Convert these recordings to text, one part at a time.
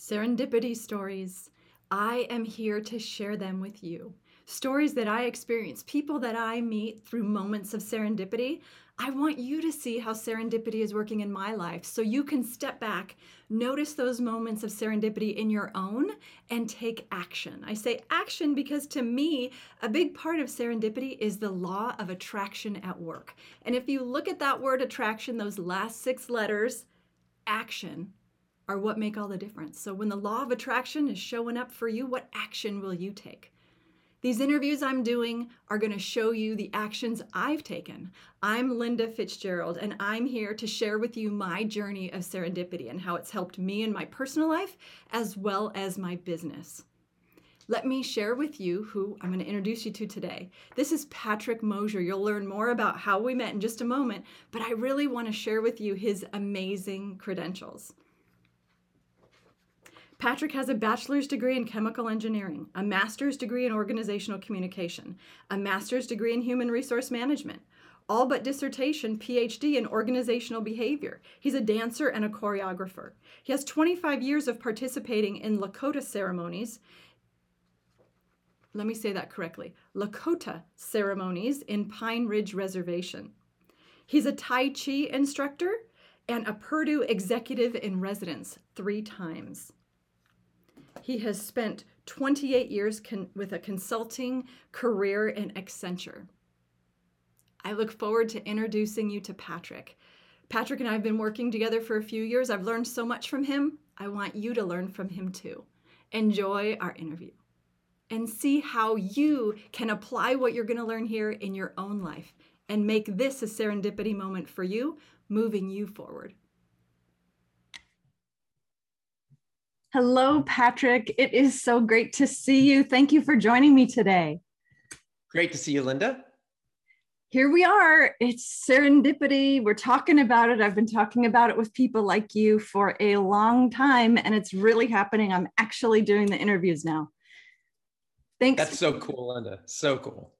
Serendipity stories. I am here to share them with you. Stories that I experience, people that I meet through moments of serendipity. I want you to see how serendipity is working in my life so you can step back, notice those moments of serendipity in your own, and take action. I say action because to me, a big part of serendipity is the law of attraction at work. And if you look at that word attraction, those last six letters, action, are what make all the difference. So when the law of attraction is showing up for you, what action will you take? These interviews I'm doing are going to show you the actions I've taken. I'm Linda Fitzgerald, and I'm here to share with you my journey of serendipity and how it's helped me in my personal life as well as my business. Let me share with you who I'm going to introduce you to today. This is Patrick Mosher. You'll learn more about how we met in just a moment, but I really want to share with you his amazing credentials. Patrick has a bachelor's degree in chemical engineering, a master's degree in organizational communication, a master's degree in human resource management, all but dissertation PhD in organizational behavior. He's a dancer and a choreographer. He has 25 years of participating in Lakota ceremonies. Let me say that correctly Lakota ceremonies in Pine Ridge Reservation. He's a Tai Chi instructor and a Purdue executive in residence three times. He has spent 28 years con- with a consulting career in Accenture. I look forward to introducing you to Patrick. Patrick and I have been working together for a few years. I've learned so much from him. I want you to learn from him too. Enjoy our interview and see how you can apply what you're going to learn here in your own life and make this a serendipity moment for you, moving you forward. Hello, Patrick. It is so great to see you. Thank you for joining me today. Great to see you, Linda. Here we are. It's serendipity. We're talking about it. I've been talking about it with people like you for a long time, and it's really happening. I'm actually doing the interviews now. Thanks. That's so cool, Linda. So cool.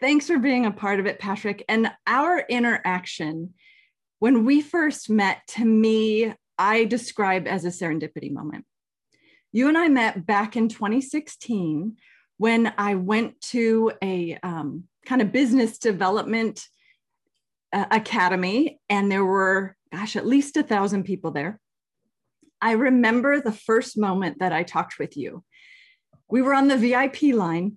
Thanks for being a part of it, Patrick. And our interaction, when we first met, to me, I describe as a serendipity moment. You and I met back in 2016 when I went to a um, kind of business development uh, academy, and there were, gosh, at least a thousand people there. I remember the first moment that I talked with you. We were on the VIP line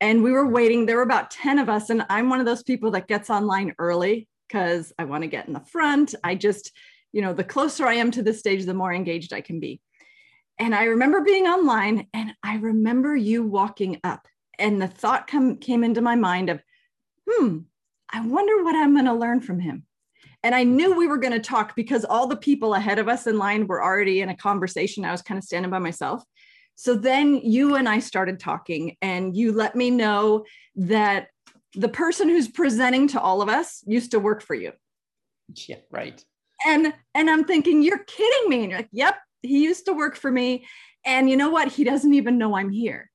and we were waiting. There were about 10 of us, and I'm one of those people that gets online early because I want to get in the front. I just, you know, the closer I am to the stage, the more engaged I can be. And I remember being online and I remember you walking up, and the thought come, came into my mind of, hmm, I wonder what I'm going to learn from him. And I knew we were going to talk because all the people ahead of us in line were already in a conversation. I was kind of standing by myself. So then you and I started talking, and you let me know that the person who's presenting to all of us used to work for you. Yeah, right. And and I'm thinking, you're kidding me. And you're like, yep, he used to work for me. And you know what? He doesn't even know I'm here.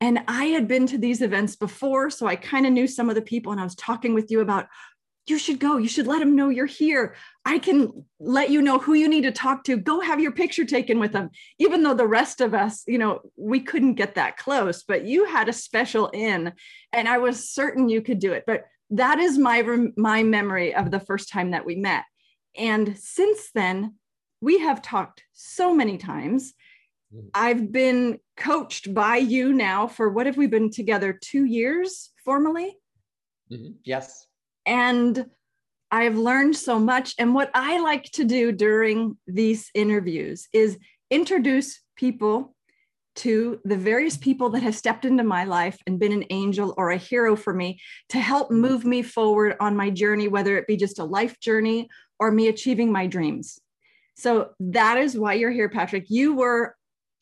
And I had been to these events before. So I kind of knew some of the people. And I was talking with you about, you should go. You should let him know you're here. I can let you know who you need to talk to. Go have your picture taken with them. Even though the rest of us, you know, we couldn't get that close, but you had a special in, and I was certain you could do it. But that is my my memory of the first time that we met. And since then, we have talked so many times. Mm-hmm. I've been coached by you now for what have we been together? Two years formally? Mm-hmm. Yes. And I've learned so much. And what I like to do during these interviews is introduce people to the various people that have stepped into my life and been an angel or a hero for me to help mm-hmm. move me forward on my journey, whether it be just a life journey or me achieving my dreams. So that is why you're here, Patrick. You were,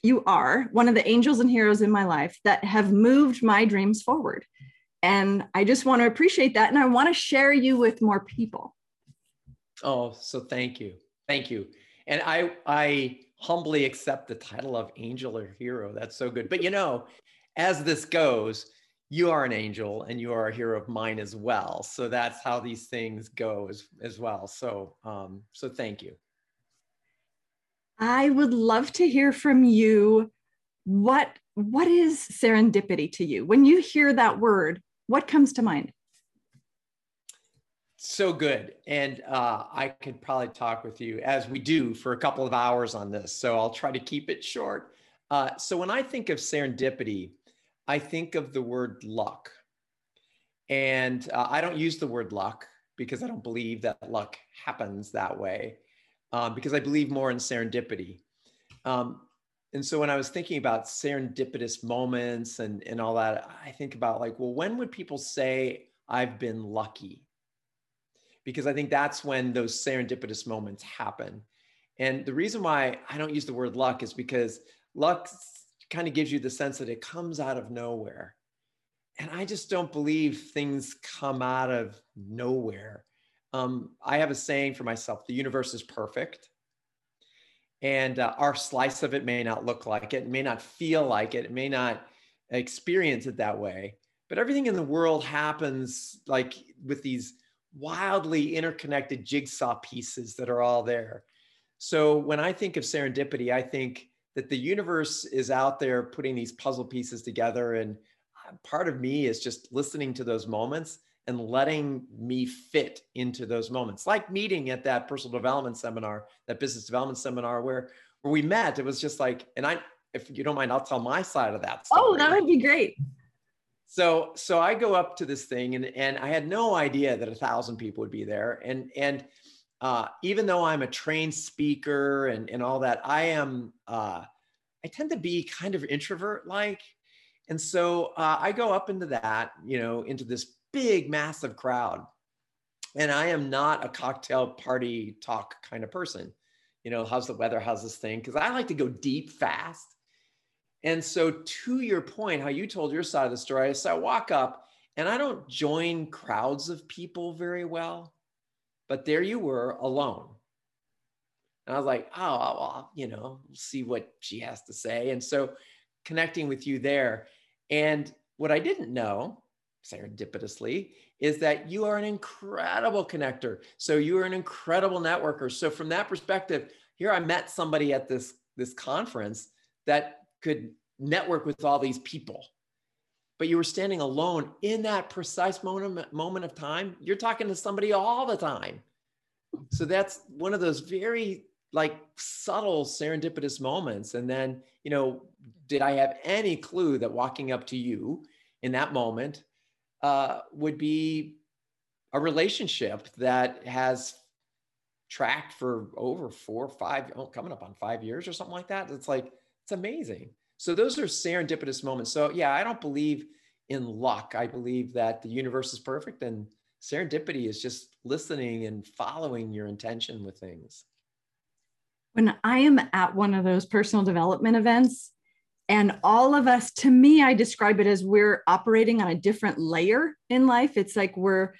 you are one of the angels and heroes in my life that have moved my dreams forward. And I just want to appreciate that. And I want to share you with more people. Oh, so thank you. Thank you. And I, I humbly accept the title of angel or hero. That's so good. But you know, as this goes, you are an angel and you are a hero of mine as well. So that's how these things go as, as well. So, um, so thank you. I would love to hear from you. What what is serendipity to you? When you hear that word, what comes to mind? So good. And uh, I could probably talk with you as we do for a couple of hours on this. So I'll try to keep it short. Uh, so when I think of serendipity, I think of the word luck. And uh, I don't use the word luck because I don't believe that luck happens that way, um, because I believe more in serendipity. Um, and so when I was thinking about serendipitous moments and, and all that, I think about like, well, when would people say I've been lucky? Because I think that's when those serendipitous moments happen. And the reason why I don't use the word luck is because luck kind of gives you the sense that it comes out of nowhere. And I just don't believe things come out of nowhere. Um, I have a saying for myself the universe is perfect. And uh, our slice of it may not look like it, may not feel like it, it may not experience it that way. But everything in the world happens like with these wildly interconnected jigsaw pieces that are all there. So when I think of serendipity, I think that the universe is out there putting these puzzle pieces together and uh, part of me is just listening to those moments and letting me fit into those moments like meeting at that personal development seminar that business development seminar where where we met it was just like and i if you don't mind i'll tell my side of that story. oh that would be great so so i go up to this thing and and i had no idea that a thousand people would be there and and uh, even though I'm a trained speaker and, and all that, I am, uh, I tend to be kind of introvert like. And so uh, I go up into that, you know, into this big, massive crowd. And I am not a cocktail party talk kind of person. You know, how's the weather? How's this thing? Because I like to go deep fast. And so, to your point, how you told your side of the story, so I walk up and I don't join crowds of people very well but there you were alone. And I was like, oh, well, you know, see what she has to say. And so connecting with you there. And what I didn't know, serendipitously, is that you are an incredible connector. So you are an incredible networker. So from that perspective, here I met somebody at this this conference that could network with all these people but you were standing alone in that precise moment, moment of time. You're talking to somebody all the time. So that's one of those very like subtle serendipitous moments. And then, you know, did I have any clue that walking up to you in that moment uh, would be a relationship that has tracked for over four or five, oh, coming up on five years or something like that? It's like, it's amazing. So those are serendipitous moments. So yeah, I don't believe in luck. I believe that the universe is perfect and serendipity is just listening and following your intention with things. When I am at one of those personal development events, and all of us, to me, I describe it as we're operating on a different layer in life. It's like we're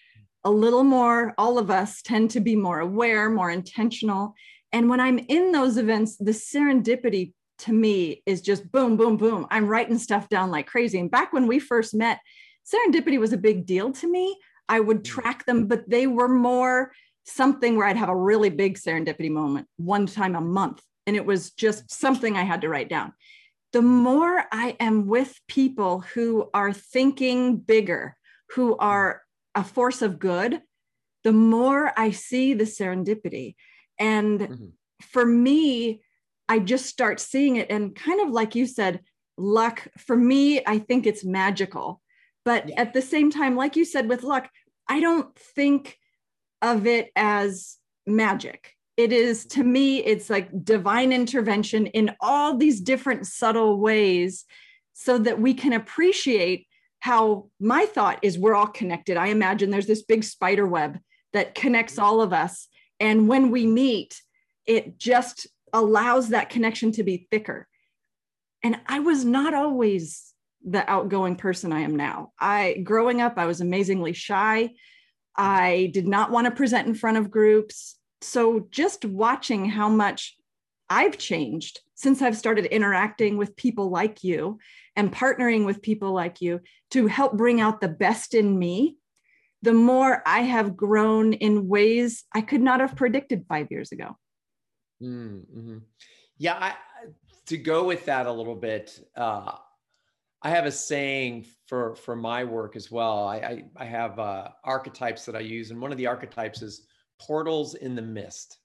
a little more, all of us tend to be more aware, more intentional. And when I'm in those events, the serendipity to me is just boom, boom, boom. I'm writing stuff down like crazy. And back when we first met, serendipity was a big deal to me. I would mm. track them, but they were more something where I'd have a really big serendipity moment one time a month. And it was just something I had to write down. The more I am with people who are thinking bigger, who are a force of good, the more I see the serendipity. And mm-hmm. for me, I just start seeing it. And kind of like you said, luck, for me, I think it's magical. But yeah. at the same time, like you said with luck, I don't think of it as magic. It is to me, it's like divine intervention in all these different subtle ways so that we can appreciate how my thought is we're all connected. I imagine there's this big spider web that connects all of us. And when we meet, it just allows that connection to be thicker. And I was not always the outgoing person I am now. I growing up, I was amazingly shy. I did not want to present in front of groups. So just watching how much I've changed since I've started interacting with people like you and partnering with people like you to help bring out the best in me, the more I have grown in ways I could not have predicted five years ago. Mm-hmm. Yeah, I, to go with that a little bit, uh, I have a saying for for my work as well. I I, I have uh, archetypes that I use, and one of the archetypes is portals in the mist.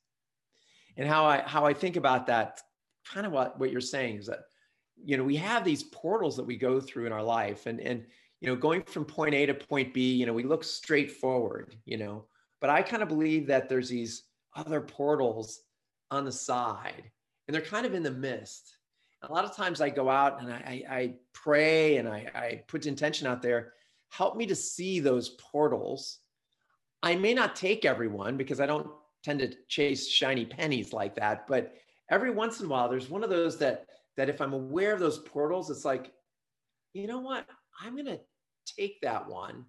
And how I how I think about that, kind of what what you're saying is that, you know, we have these portals that we go through in our life, and and you know, going from point A to point B, you know, we look straight forward, you know, but I kind of believe that there's these other portals on the side, and they're kind of in the mist a lot of times I go out and I, I pray and I, I put intention out there. Help me to see those portals. I may not take everyone because I don't tend to chase shiny pennies like that, but every once in a while, there's one of those that that if I'm aware of those portals, it's like, you know what? I'm gonna take that one.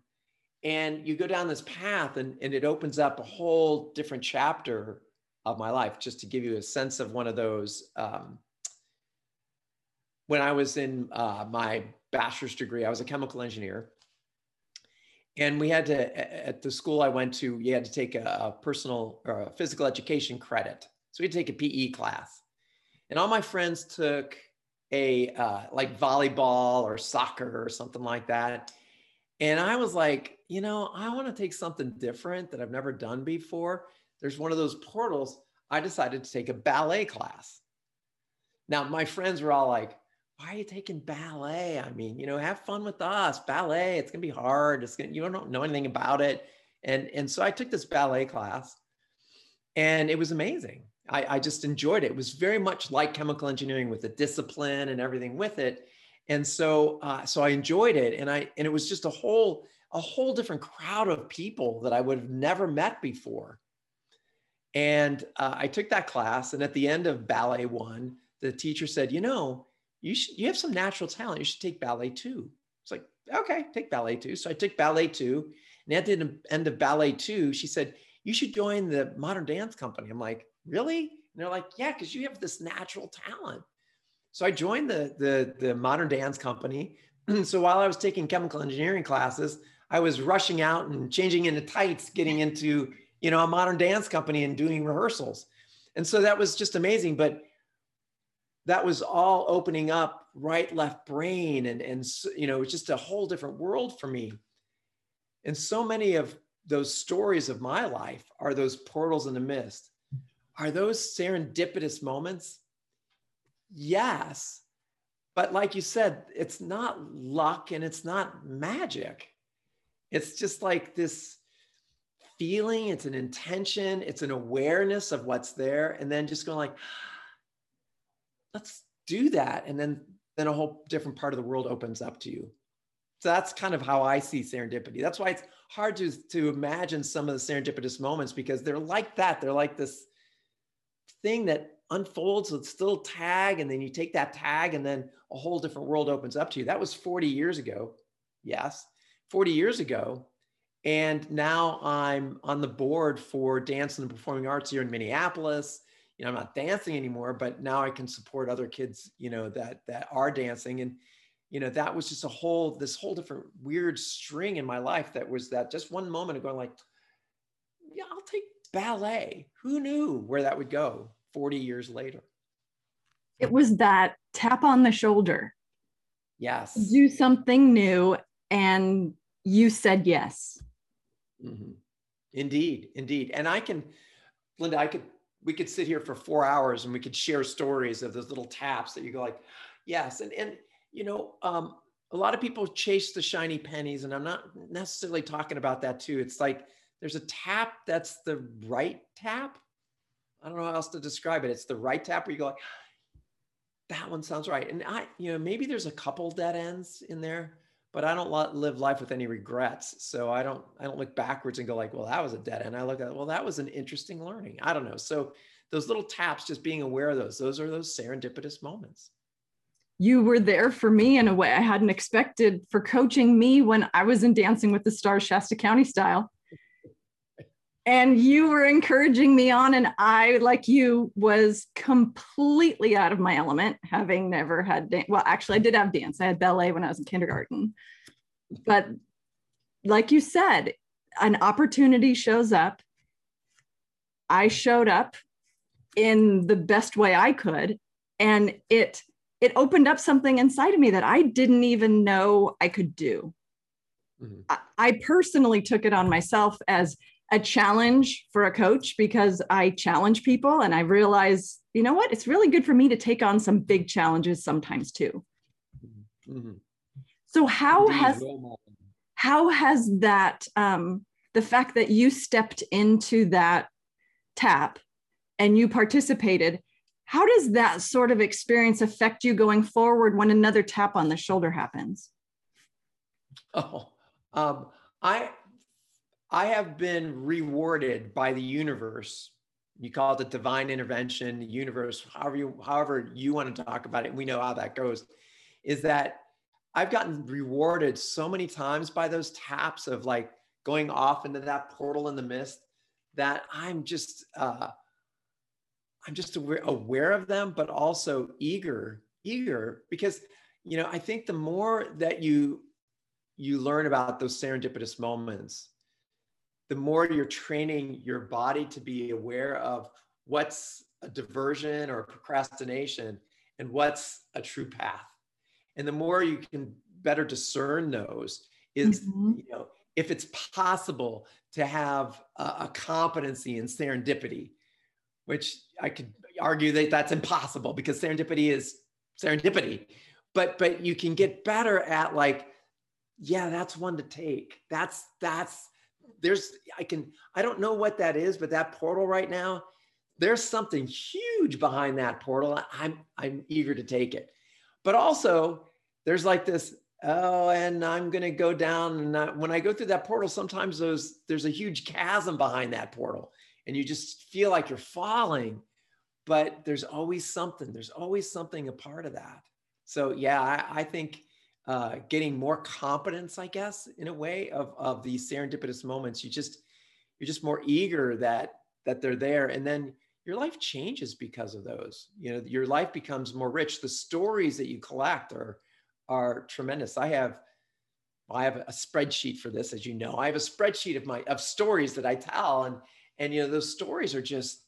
And you go down this path and, and it opens up a whole different chapter of my life, just to give you a sense of one of those um, when I was in uh, my bachelor's degree, I was a chemical engineer. And we had to, at the school I went to, you had to take a, personal physical education credit. So we had to take a PE class. And all my friends took a uh, like volleyball or soccer or something like that. And I was like, you know, I want to take something different that I've never done before. There's one of those portals. I decided to take a ballet class. Now, my friends were all like, why are you taking ballet? I mean, you know, have fun with us. Ballet, it's gonna be hard. It's gonna you don't know anything about it. And and so I took this ballet class, and it was amazing. I, I just enjoyed it. It was very much like chemical engineering with the discipline and everything with it. And so uh, so I enjoyed it, and I and it was just a whole a whole different crowd of people that I would have never met before. And uh, I took that class, and at the end of ballet one, the teacher said, "You know." You should you have some natural talent. You should take ballet two. It's like, okay, take ballet two. So I took ballet two. And at the end of ballet two, she said, you should join the modern dance company. I'm like, really? And they're like, yeah, because you have this natural talent. So I joined the the, the modern dance company. so while I was taking chemical engineering classes, I was rushing out and changing into tights, getting into you know a modern dance company and doing rehearsals. And so that was just amazing. But that was all opening up right left brain and and you know it was just a whole different world for me. And so many of those stories of my life are those portals in the mist. Are those serendipitous moments? Yes. But like you said it's not luck and it's not magic. It's just like this feeling it's an intention it's an awareness of what's there and then just going like let's do that. And then then a whole different part of the world opens up to you. So that's kind of how i see serendipity. That's why it's hard to to imagine some of the serendipitous moments because they're like that. They're like this thing that unfolds with still tag and then you take that tag and then a whole different world opens up to you. That was 40 years ago. Yes 40 years ago. And now i'm on the board for dance and performing arts here in minneapolis you know, I'm not dancing anymore, but now I can support other kids, you know, that that are dancing. And, you know, that was just a whole, this whole different weird string in my life that was that just one moment of going like, yeah, I'll take ballet. Who knew where that would go 40 years later? It was that tap on the shoulder. Yes. Do something new. And you said yes. Mm-hmm. Indeed. Indeed. And I can, Linda, I could we could sit here for four hours and we could share stories of those little taps that you go like, yes. And, and, you know, um, a lot of people chase the shiny pennies and I'm not necessarily talking about that too. It's like, there's a tap that's the right tap. I don't know how else to describe it. It's the right tap where you go like, that one sounds right. And I, you know, maybe there's a couple dead ends in there, but I don't live life with any regrets. So I don't I don't look backwards and go like, well, that was a dead end. I look at well, that was an interesting learning. I don't know. So those little taps, just being aware of those, those are those serendipitous moments. You were there for me in a way I hadn't expected for coaching me when I was in Dancing with the Stars Shasta County style and you were encouraging me on and i like you was completely out of my element having never had dan- well actually i did have dance i had ballet when i was in kindergarten but like you said an opportunity shows up i showed up in the best way i could and it it opened up something inside of me that I didn't even know I could do. Mm-hmm. I, I personally took it on myself as a challenge for a coach because I challenge people and I realize, you know what, it's really good for me to take on some big challenges sometimes too. Mm-hmm. So how Indeed, has how has that um, the fact that you stepped into that tap and you participated how does that sort of experience affect you going forward when another tap on the shoulder happens oh um, i i have been rewarded by the universe. You call it the divine intervention the universe however you however you want to talk about it we know how that goes is that i've gotten rewarded so many times by those taps of like going off into that portal in the mist that i'm just uh I'm just aware, aware of them, but also eager, eager because you know I think the more that you you learn about those serendipitous moments, the more you're training your body to be aware of what's a diversion or procrastination and what's a true path. And the more you can better discern those is mm-hmm. you know if it's possible to have a, a competency in serendipity which I could argue that that's impossible because serendipity is serendipity. But but you can get better at like, yeah, that's one to take. That's that's there's I can I don't know what that is, but that portal right now, there's something huge behind that portal. I'm I'm eager to take it. But also there's like this oh and i'm going to go down and I, when i go through that portal sometimes those there's a huge chasm behind that portal and you just feel like you're falling but there's always something there's always something a part of that so yeah i, I think uh, getting more competence i guess in a way of, of these serendipitous moments. You just you're just more eager that that they're there. And then your life changes because of those. You know your life becomes more rich. The stories that you collect are are tremendous. I have I have a spreadsheet for this, as you know. I have a spreadsheet of my of stories that I tell, and and you know those stories are just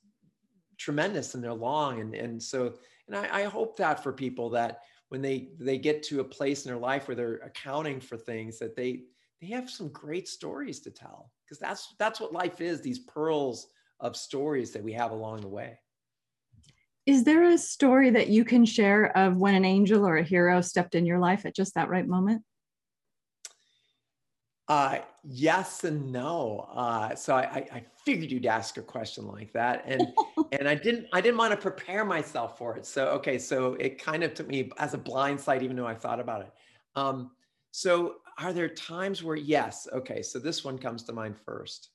tremendous and they're long. And and so and I, I hope that for people that when they they get to a place in their life where they're accounting for things that they they have some great stories to tell. Because that's that's what life is these pearls of stories that we have along the way. Is there a story that you can share of when an angel or a hero stepped in your life at just that right moment? Uh, yes and no. Uh, so I, I, figured you'd ask a question like that, and and I didn't I didn't want to prepare myself for it. So okay, so it kind of took me as a blind sight, even though I thought about it. Um, so are there times where yes? Okay, so this one comes to mind first.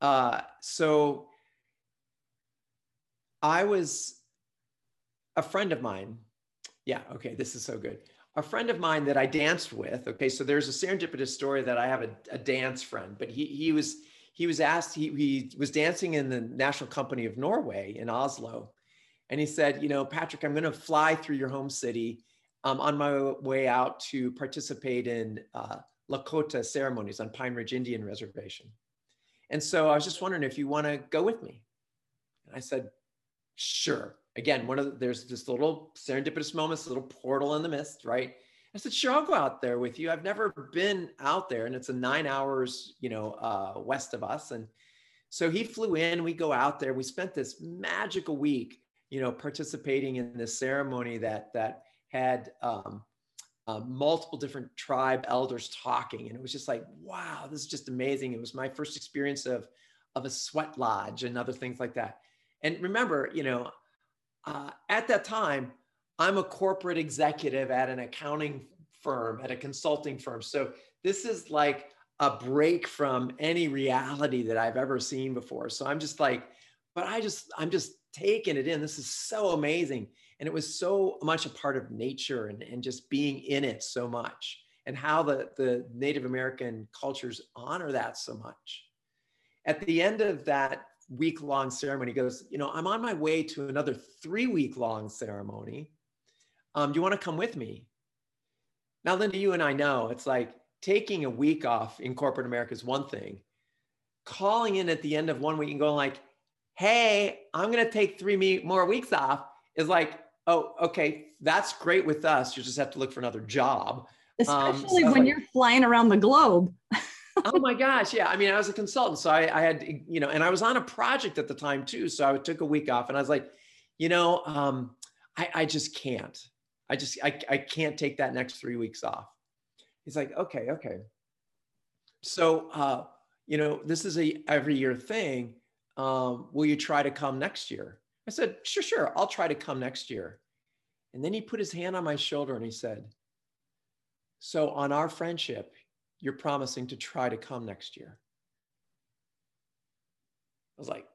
Uh, so I was a friend of mine. Yeah. Okay, this is so good a friend of mine that I danced with. Okay, so there's a serendipitous story that I have a, a dance friend, but he he was he was asked he he was dancing in the National Company of Norway in Oslo, and he said, you know, Patrick, I'm going to fly through your home city. Um, on my way out to participate in uh, Lakota ceremonies on Pine Ridge Indian Reservation. And so I was just wondering if you want to go with me. And I said, sure again, one of the, there's this little serendipitous moments, a little portal in the mist, right? I said, sure, I'll go out there with you. I've never been out there, and it's a nine hours, you know, uh, west of us. And so he flew in. We go out there. We spent this magical week, you know, participating in this ceremony that that had um, uh, multiple different tribe elders talking, and it was just like, wow, this is just amazing. It was my first experience of of a sweat lodge and other things like that. And remember, you know, uh, at that time, I'm a corporate executive at an accounting firm, at a consulting firm. So this is like a break from any reality that I've ever seen before. So I'm just like, but I just, I'm just taking it in. This is so amazing. And it was so much a part of nature and, and just being in it so much and how the, the Native American cultures honor that so much. At the end of that week long ceremony. Goes, You know, I'm on my way to another three week long ceremony. Um, do you want to come with me? Now, Linda, you and I know it's like taking a week off in corporate America is one thing. Calling in at the end of one week and going like, Hey, I'm going to take three more weeks off is like, oh, okay, that's great with us. You just have to look for another job. Especially um, so when like, you're flying around the globe. oh my gosh. Yeah. I mean, I was a consultant. So I, I, had, you know, and I was on a project at the time too. So I took a week off and I was like, you know, um, I, I just can't. I just, I, I can't take that next three weeks off. He's like, okay, okay. So, uh, you know, this is a every year thing. Um, will you try to come next year? I said, sure, sure. I'll try to come next year. And then he put his hand on my shoulder and he said, so on our friendship, you're promising to try to come next year. I was like,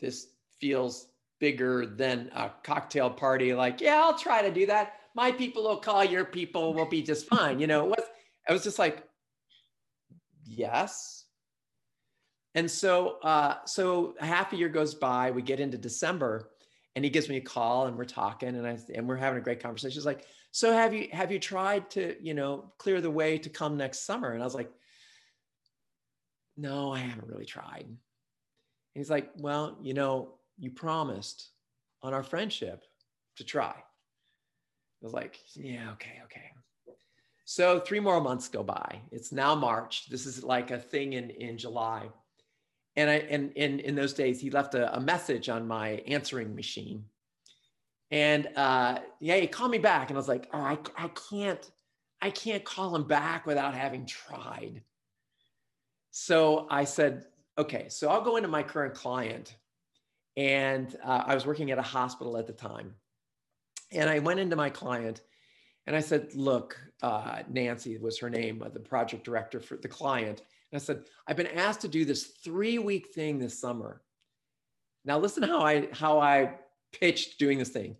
this feels bigger than a cocktail party. Like, yeah, I'll try to do that. My people will call your people, will be just fine. You know, it was, I was just like, yes. And so, uh, so half a year goes by, we get into December and he gives me a call and we're talking and I, and we're having a great conversation. He's like, so have you have you tried to you know clear the way to come next summer and i was like no i haven't really tried and he's like well you know you promised on our friendship to try. I was like yeah okay okay. So three more months go by. It's now march. This is like a thing in in july. And i and in in those days he left a, a message on my answering machine. And uh, yeah, he called me back, and I was like, oh, I, I can't, I can't call him back without having tried. So I said, okay, so I'll go into my current client, and uh, I was working at a hospital at the time, and I went into my client, and I said, look, uh, Nancy was her name, uh, the project director for the client. And I said, I've been asked to do this three week thing this summer. Now listen how I how I pitched doing this thing.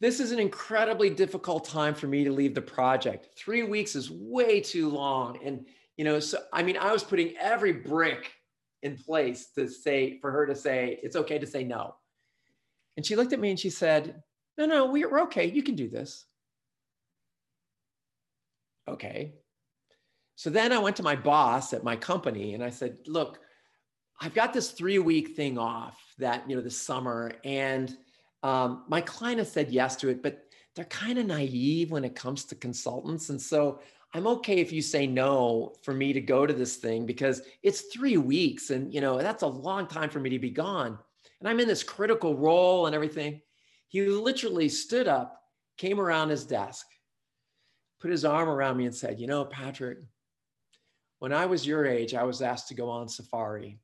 This is an incredibly difficult time for me to leave the project. Three weeks is way too long. And, you know, so I mean, I was putting every brick in place to say, for her to say, it's okay to say no. And she looked at me and she said, No, no, we're okay. You can do this. Okay. So then I went to my boss at my company and I said, Look, I've got this three week thing off that, you know, this summer. And um, my client has said yes to it, but they're kind of naive when it comes to consultants. And so I'm okay if you say no for me to go to this thing because it's three weeks and you know that's a long time for me to be gone. And I'm in this critical role and everything. He literally stood up, came around his desk, put his arm around me and said, You know, Patrick, when I was your age, I was asked to go on safari.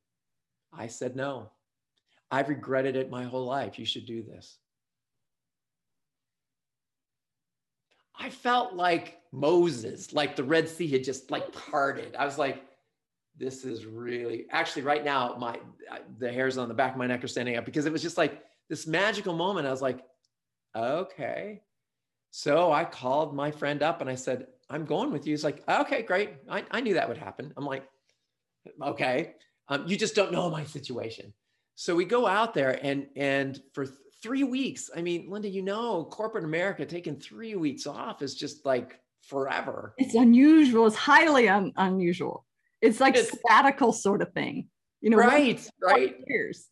I said no. I've regretted it my whole life. You should do this. I felt like Moses, like the Red Sea had just like parted. I was like, this is really actually right now my the hairs on the back of my neck are standing up because it was just like this magical moment. I was like, okay. So I called my friend up and I said, I'm going with you. He's like, okay, great. I, I knew that would happen. I'm like, okay. Um, you just don't know my situation. So we go out there and and for th- three weeks, I mean, Linda, you know, corporate America taking three weeks off is just like forever. It's unusual. It's highly un- unusual. It's like it's, sabbatical sort of thing, you know. Right, right. Years.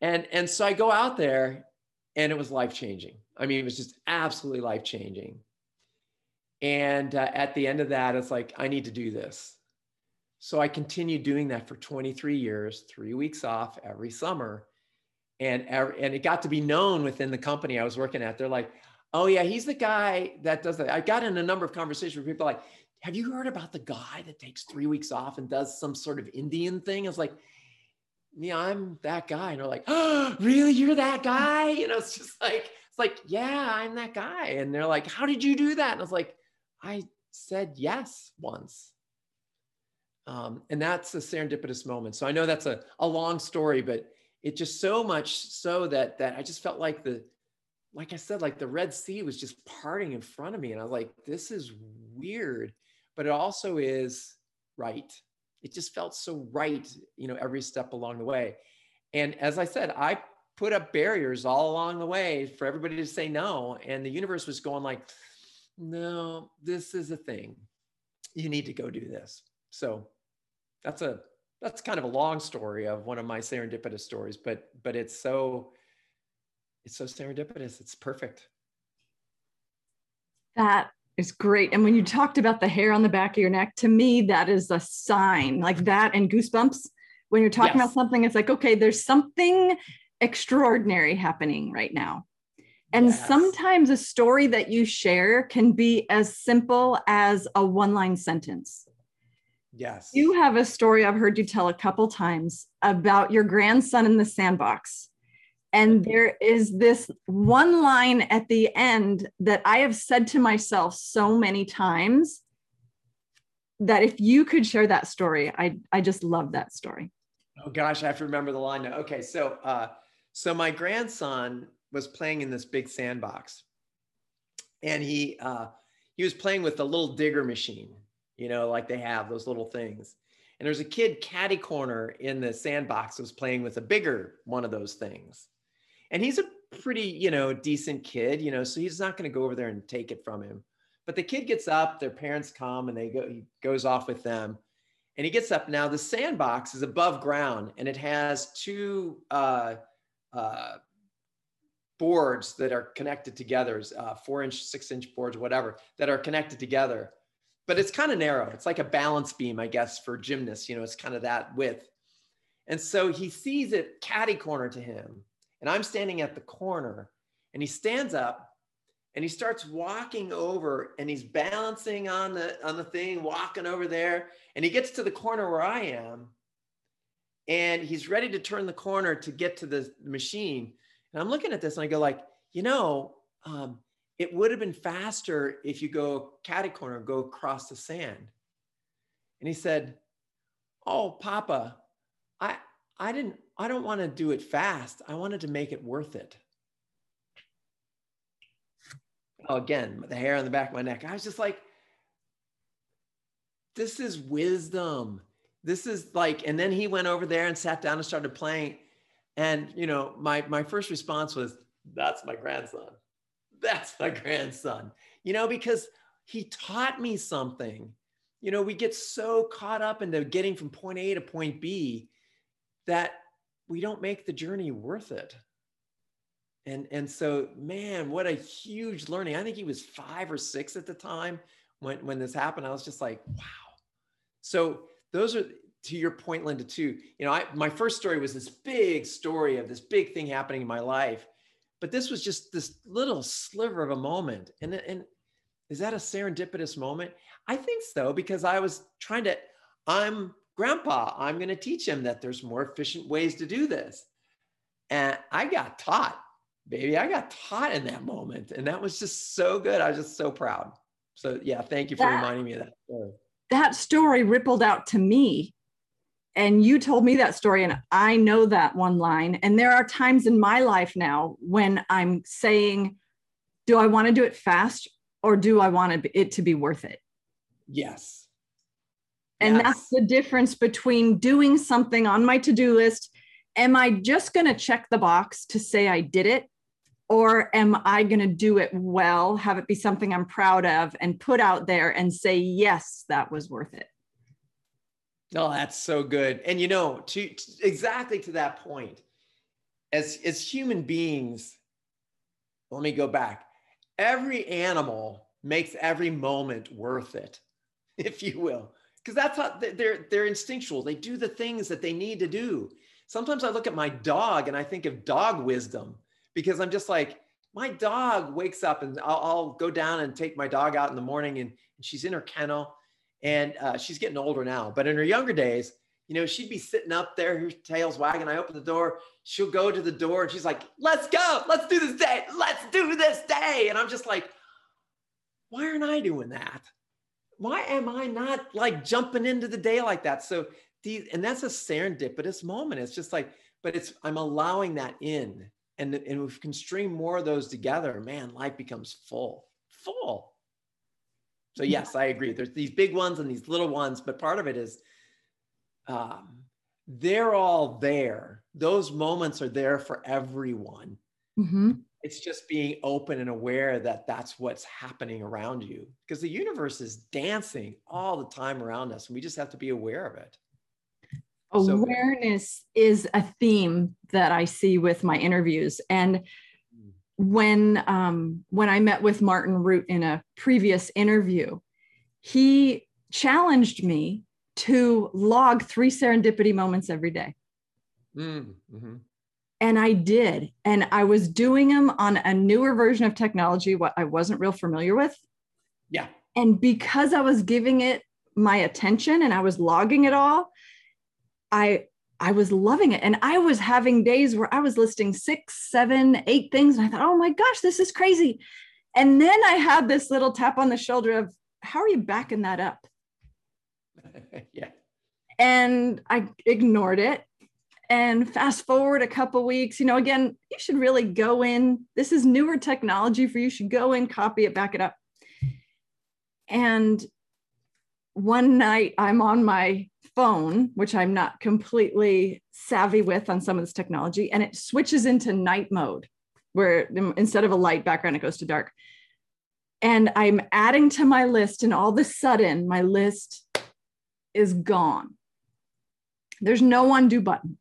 And and so I go out there, and it was life changing. I mean, it was just absolutely life changing. And uh, at the end of that, it's like I need to do this. So I continued doing that for 23 years, three weeks off every summer. And, every, and it got to be known within the company I was working at. They're like, oh, yeah, he's the guy that does that. I got in a number of conversations with people like, have you heard about the guy that takes three weeks off and does some sort of Indian thing? I was like, yeah, I'm that guy. And they're like, oh, really? You're that guy? You know, it's just like, it's like, yeah, I'm that guy. And they're like, how did you do that? And I was like, I said yes once. Um, and that's a serendipitous moment. So I know that's a, a long story, but it just so much so that that I just felt like the, like I said, like the Red Sea was just parting in front of me. And I was like, this is weird, but it also is right. It just felt so right, you know, every step along the way. And as I said, I put up barriers all along the way for everybody to say no. And the universe was going like, no, this is a thing. You need to go do this. So that's a that's kind of a long story of one of my serendipitous stories, but but it's so it's so serendipitous. It's perfect. That is great. And when you talked about the hair on the back of your neck, to me, that is a sign like that and goosebumps. When you're talking yes. about something, it's like, okay, there's something extraordinary happening right now. And yes. sometimes a story that you share can be as simple as a one line sentence. Yes. You have a story I've heard you tell a couple times about your grandson in the sandbox. And there is this one line at the end that I have said to myself so many times that if you could share that story, I, I just love that story. Oh gosh, I have to remember the line now. Okay, so uh, so my grandson was playing in this big sandbox, and he uh, he was playing with the little digger machine, you know, like they have those little things. And there's a kid caddy corner in the sandbox was playing with a bigger one of those things. And he's a pretty, you know, decent kid, you know, so he's not going to go over there and take it from him. But the kid gets up, their parents come and they go, he goes off with them. And he gets up now. The sandbox is above ground and it has two uh, uh, boards that are connected together, uh, four inch, six inch boards, whatever, that are connected together but it's kind of narrow. It's like a balance beam, I guess, for gymnasts. You know, it's kind of that width. And so he sees it catty corner to him. And I'm standing at the corner and he stands up and he starts walking over and he's balancing on the on the thing, walking over there. And he gets to the corner where I am. And he's ready to turn the corner to get to the machine. And I'm looking at this and I go like, you know, um, it would have been faster if you go caddy corner, go across the sand. And he said, Oh, Papa, I I didn't I don't want to do it fast. I wanted to make it worth it. Oh, again, the hair on the back of my neck. I was just like, this is wisdom. This is like, and then he went over there and sat down and started playing. And you know, my my first response was, that's my grandson that's my grandson, you know, because he taught me something. You know, we get so caught up into getting from point A to point B that we don't make the journey worth it. And, and so, man, what a huge learning. I think he was five or six at the time when, when this happened. I was just like, wow. So, those are to your point, Linda, too. You know, I, my first story was this big story of this big thing happening in my life but this was just this little sliver of a moment and and is that a serendipitous moment i think so because i was trying to i'm grandpa i'm going to teach him that there's more efficient ways to do this. And i got taught baby i got taught in that moment and that was just so good. I was just so proud. So yeah thank you for that, reminding me of that story. that story rippled out to me and you told me that story and i know that one line. And there are times in my life now when i'm saying do i want to do it fast or do i want it to be worth it? Yes and yes. that's the difference between doing something on my to-do list am i just going to check the box to say i did it or am i going to do it well have it be something i'm proud of and put out there and say yes that was worth it Oh, that's so good. And you know, to, to, exactly to that point, as as human beings, let me go back. Every animal makes every moment worth it, if you will, because that's how they're they're instinctual. They do the things that they need to do. Sometimes I look at my dog and I think of dog wisdom because I'm just like, my dog wakes up and I'll, I'll go down and take my dog out in the morning and, and she's in her kennel and uh, she's getting older now. But in her younger days, you know, she'd be sitting up there, her tail's wagging. I open the door, she'll go to the door, and she's like, "Let's go, let's do this day, let's do this day." And I'm just like, "Why aren't I doing that? Why am I not like jumping into the day like that?" So these, and that's a serendipitous moment. It's just like, but it's I'm allowing that in, and and if we can string more of those together, man, life becomes full, full. So yes, I agree. There's these big ones and these little ones, but part of it is um, they're all there. Those moments are there for everyone. Mm-hmm. It's just being open and aware that that's what's happening around you because the universe is dancing all the time around us, and we just have to be aware of it. Awareness so, is a theme that I see with my interviews, and when um, when I met with Martin Rutte in a previous interview, he challenged me to log three serendipity moments every day. Mm, mm-hmm. And I did. And I was doing them on a newer version of technology, what I wasn't real familiar with. Yeah. And because I was giving it my attention and I was logging it all, I I was loving it. And I was having days where I was listing six, seven, eight things. And I thought, oh my gosh, this is crazy. And then I had this little tap on the shoulder of, how are you backing that up? yeah. And I ignored it. And fast forward a couple weeks, you know, again, you should really go in. This is newer technology for you. you should go in, copy it, back it up. And one night I'm on my phone, which I'm not completely savvy with on some of this technology, and it switches into night mode where instead of a light background, it goes to dark. And I'm adding to my list, and all of a sudden, my list is gone. There's no undo button.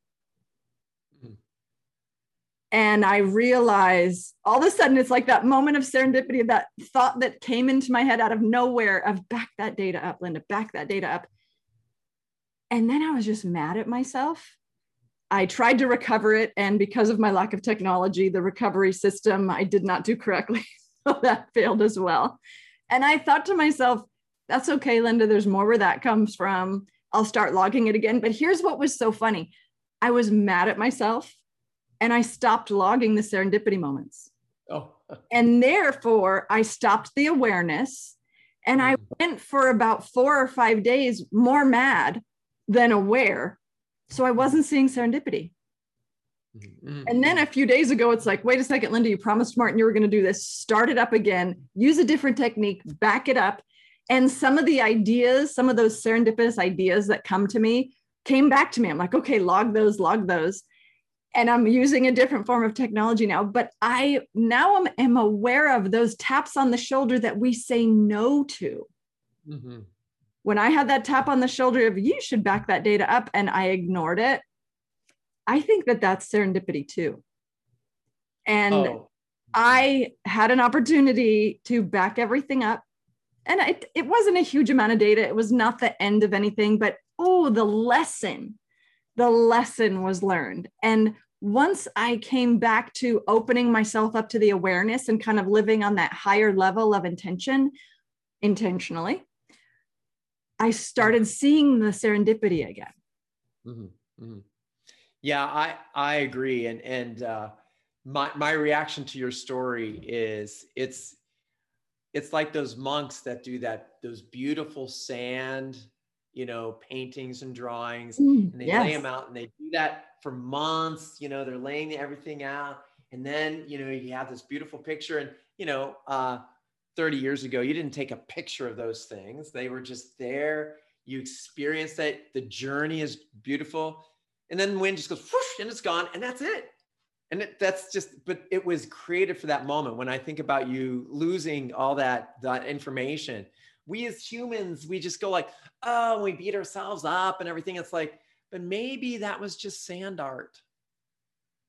And I realize all of a sudden it's like that moment of serendipity, that thought that came into my head out of nowhere of back that data up, Linda, back that data up. And then I was just mad at myself. I tried to recover it. And because of my lack of technology, the recovery system I did not do correctly. so that failed as well. And I thought to myself, that's okay, Linda. There's more where that comes from. I'll start logging it again. But here's what was so funny I was mad at myself and I stopped logging the serendipity moments. Oh. and therefore, I stopped the awareness and I mm. went for about four or five days more mad than aware. So I wasn't seeing serendipity. Mm-hmm. And then a few days ago, it's like, wait a second, Linda, you promised Martin you were going to do this. Start it up again, use a different technique, back it up. And some of the ideas, some of those serendipitous ideas that come to me came back to me. I'm like, okay, log those, log those. And I'm using a different form of technology now. But I now am, am aware of those taps on the shoulder that we say no to. Mm-hmm when I had that tap on the shoulder of you should back that data up and I ignored it, I think that that's serendipity too. And oh. I had an opportunity to back everything up. And it, it wasn't a huge amount of data. It was not the end of anything, but oh, the lesson, the lesson was learned. And once I came back to opening myself up to the awareness and kind of living on that higher level of intention intentionally, I started seeing the serendipity again. Mm-hmm, mm-hmm. Yeah, I I agree, and and uh, my my reaction to your story is it's it's like those monks that do that those beautiful sand you know paintings and drawings mm, and they yes. lay them out and they do that for months you know they're laying everything out and then you know you have this beautiful picture and you know uh, 30 years ago, you didn't take a picture of those things. They were just there. You experience that. The journey is beautiful. And then wind just goes whoosh and it's gone. And that's it. And it, that's just, but it was created for that moment. When I think about you losing all that, that information, we as humans, we just go like, oh, we beat ourselves up and everything. It's like, but maybe that was just sand art.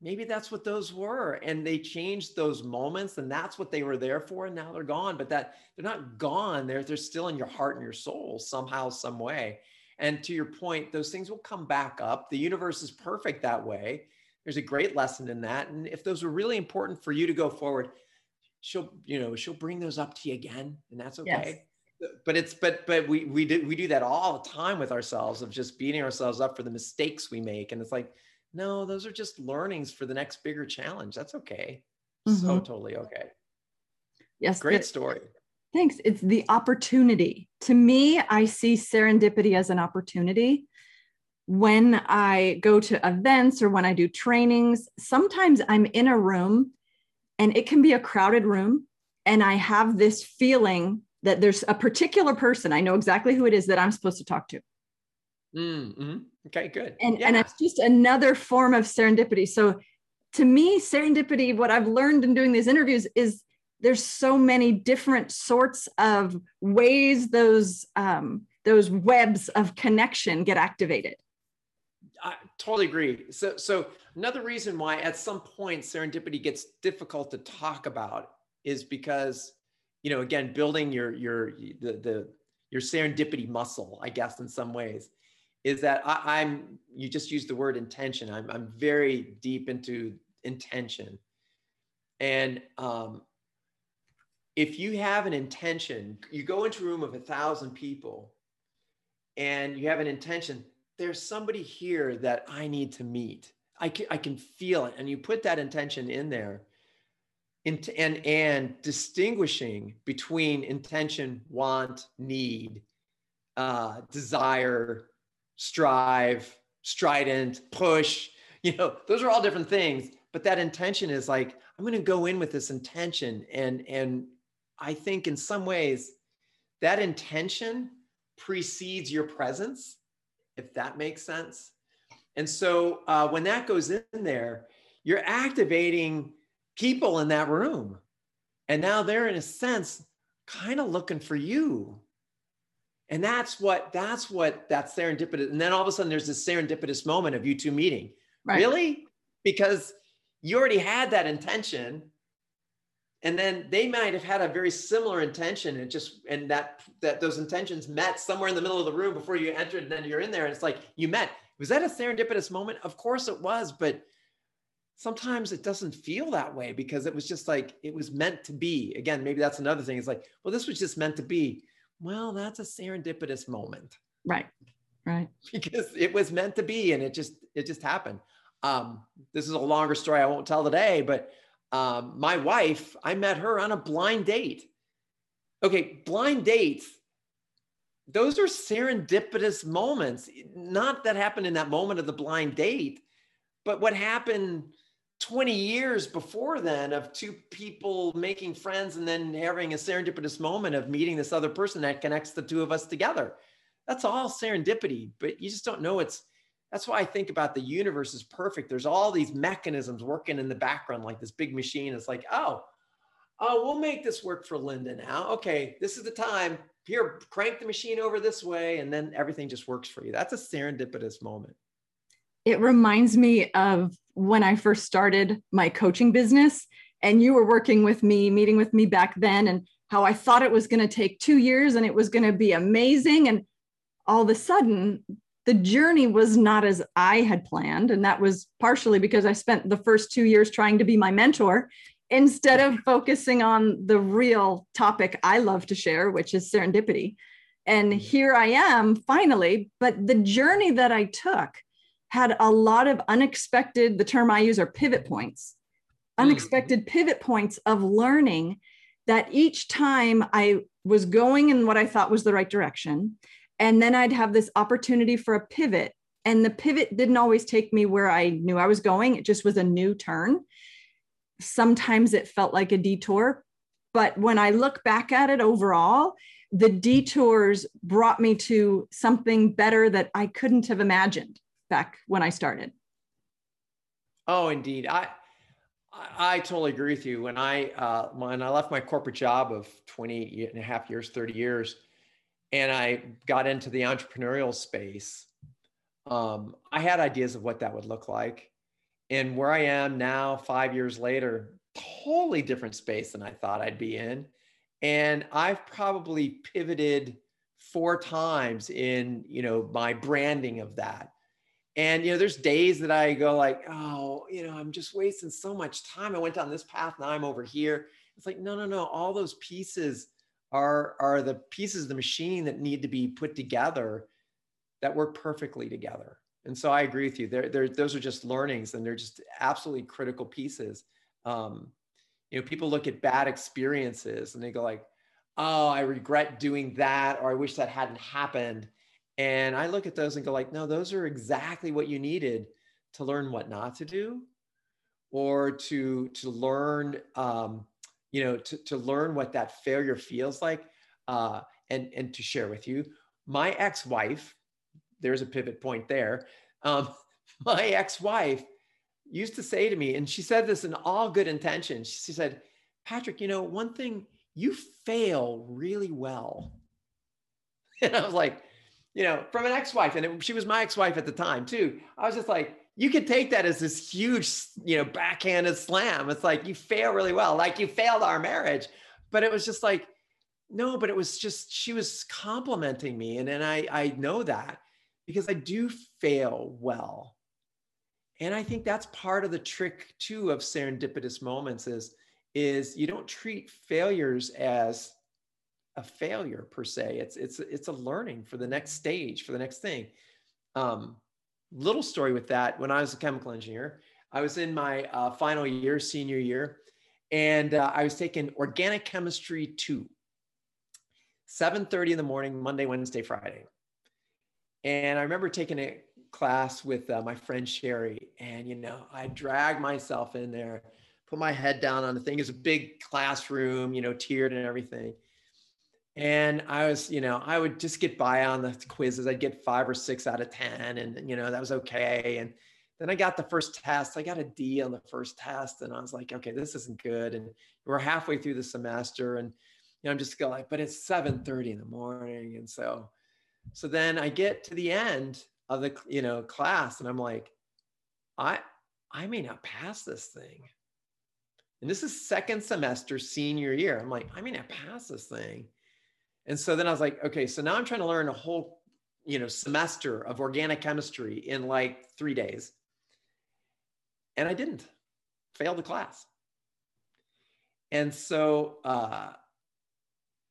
Maybe that's what those were. And they changed those moments and that's what they were there for and now they're gone. But that they're not gone. They're they're still in your heart and your soul somehow some way. And to your point those things will come back up. The universe is perfect that way. There's a great lesson in that. And if those were really important for you to go forward she'll you know she'll bring those up to you again and that's okay. yes. But it's but but we we do we do that all the time with ourselves of just beating ourselves up for the mistakes we make and it's like no, those are just learnings for the next bigger challenge. That's okay. Mm-hmm. So totally okay. Yes. Great story. Thanks. It's the opportunity. To me, I see serendipity as an opportunity. When I go to events or when I do trainings, sometimes I'm in a room and it can be a crowded room. And I have this feeling that there's a particular person, I know exactly who it is that I'm supposed to talk to. Mm-hmm. Okay, good. And yeah. and it's just another form of serendipity. So to me, serendipity, what I've learned in doing these interviews is there's so many different sorts of ways those um, those webs of connection get activated. I totally agree. So, so another reason why at some point serendipity gets difficult to talk about is because, you know, again, building your your the the your serendipity muscle, I guess, in some ways, is that I, I'm. You just used the word intention. I'm I'm very deep into intention, and um, if you have an intention, you go into a room of a thousand people, and you have an intention there's somebody here that I need to meet. I can, I can feel it. And you put that intention in there. And, and distinguishing between intention, want, need, uh, desire, strive, strident, push, you know, those are all different things. But that intention is like, I'm going to go in with this intention. And, and I think in some ways that intention precedes your presence if that makes sense. And so uh, when that goes in there, you're activating people in that room. And now they're, in a sense, kind of looking for you. And that's what that's what that's serendipitous. And then all of a sudden there's this serendipitous moment of you two meeting. Right. Really? Because you already had that intention and then they might have had a very similar intention and just and that that those intentions met somewhere in the middle of the room before you entered and then you're in there and it's like you met was that a serendipitous moment of course it was but sometimes it doesn't feel that way because it was just like it was meant to be. Again maybe that's another thing. It's like well this was just meant to be. Well that's a serendipitous moment. Right right. Because it was meant to be and it just it just happened. Um this is a longer story i won't tell today but um, my wife, I met her on a blind date. Okay, blind dates, those are serendipitous moments. Not that happened in that moment of the blind date, but what happened 20 years before then of two people making friends and then having a serendipitous moment of meeting this other person that connects the two of us together. That's all serendipity, but you just don't know it's that's why I think about the universe is perfect. There's all these mechanisms working in the background, like this big machine. It's like, oh, oh, we'll make this work for Linda now. Okay, this is the time. Here, crank the machine over this way, and then everything just works for you. That's a serendipitous moment. It reminds me of when I first started my coaching business, and you were working with me, meeting with me back then, and how I thought it was going to take two years and it was going to be amazing. And all of a sudden, the journey was not as I had planned. And that was partially because I spent the first two years trying to be my mentor instead of focusing on the real topic I love to share, which is serendipity. And mm-hmm. here I am finally. But the journey that I took had a lot of unexpected, the term I use are pivot points, mm-hmm. unexpected pivot points of learning that each time I was going in what I thought was the right direction and then I'd have this opportunity for a pivot. And the pivot didn't always take me where I knew I was going, it just was a new turn. Sometimes it felt like a detour. But when I look back at it overall, the detours brought me to something better that I couldn't have imagined back when I started. Oh, indeed. I, I totally agree with you. When I uh, when I left my corporate job of 20 and a half years, 30 years, and I got into the entrepreneurial space, um, I had ideas of what that would look like. And where I am now, five years later, totally different space than I thought I'd be in. And I've probably pivoted four times in, you know, my branding of that. And, you know, there's days that I go like, oh, you know, I'm just wasting so much time. I went down this path. Now I'm over here. It's like, no, no, no. All those pieces are are the pieces of the machine that need to be put together that work perfectly together. And so I agree with you. There, there, those are just learnings, and they're just absolutely critical pieces. Um, you know, people look at bad experiences and they go like, "Oh, I regret doing that," or "I wish that hadn't happened." And I look at those and go like, "No, those are exactly what you needed to learn what not to do, or to to learn um, you know, to, to learn what that failure feels like uh, and, and to share with you. My ex wife, there's a pivot point there. Um, my ex wife used to say to me, and she said this in all good intention. She said, Patrick, you know, one thing, you fail really well. And I was like, you know, from an ex-wife, and it, she was my ex-wife at the time too. I was just like, you could take that as this huge, you know, backhanded slam. It's like you fail really well, like you failed our marriage. But it was just like, no, but it was just she was complimenting me, and and I I know that because I do fail well, and I think that's part of the trick too of serendipitous moments is is you don't treat failures as a failure per se. It's it's it's a learning for the next stage, for the next thing. Um, little story with that. When I was a chemical engineer, I was in my uh, final year, senior year, and uh, I was taking organic chemistry two. 7:30 in the morning, Monday, Wednesday, Friday. And I remember taking a class with uh, my friend Sherry, and you know, I dragged myself in there, put my head down on the thing. It's a big classroom, you know, tiered and everything. And I was, you know, I would just get by on the quizzes. I'd get five or six out of 10, and, you know, that was okay. And then I got the first test. I got a D on the first test, and I was like, okay, this isn't good. And we're halfway through the semester, and, you know, I'm just going like, but it's 7:30 in the morning. And so, so then I get to the end of the, you know, class, and I'm like, I, I may not pass this thing. And this is second semester, senior year. I'm like, I may not pass this thing. And so then I was like, okay, so now I'm trying to learn a whole, you know, semester of organic chemistry in like three days. And I didn't fail the class. And so uh,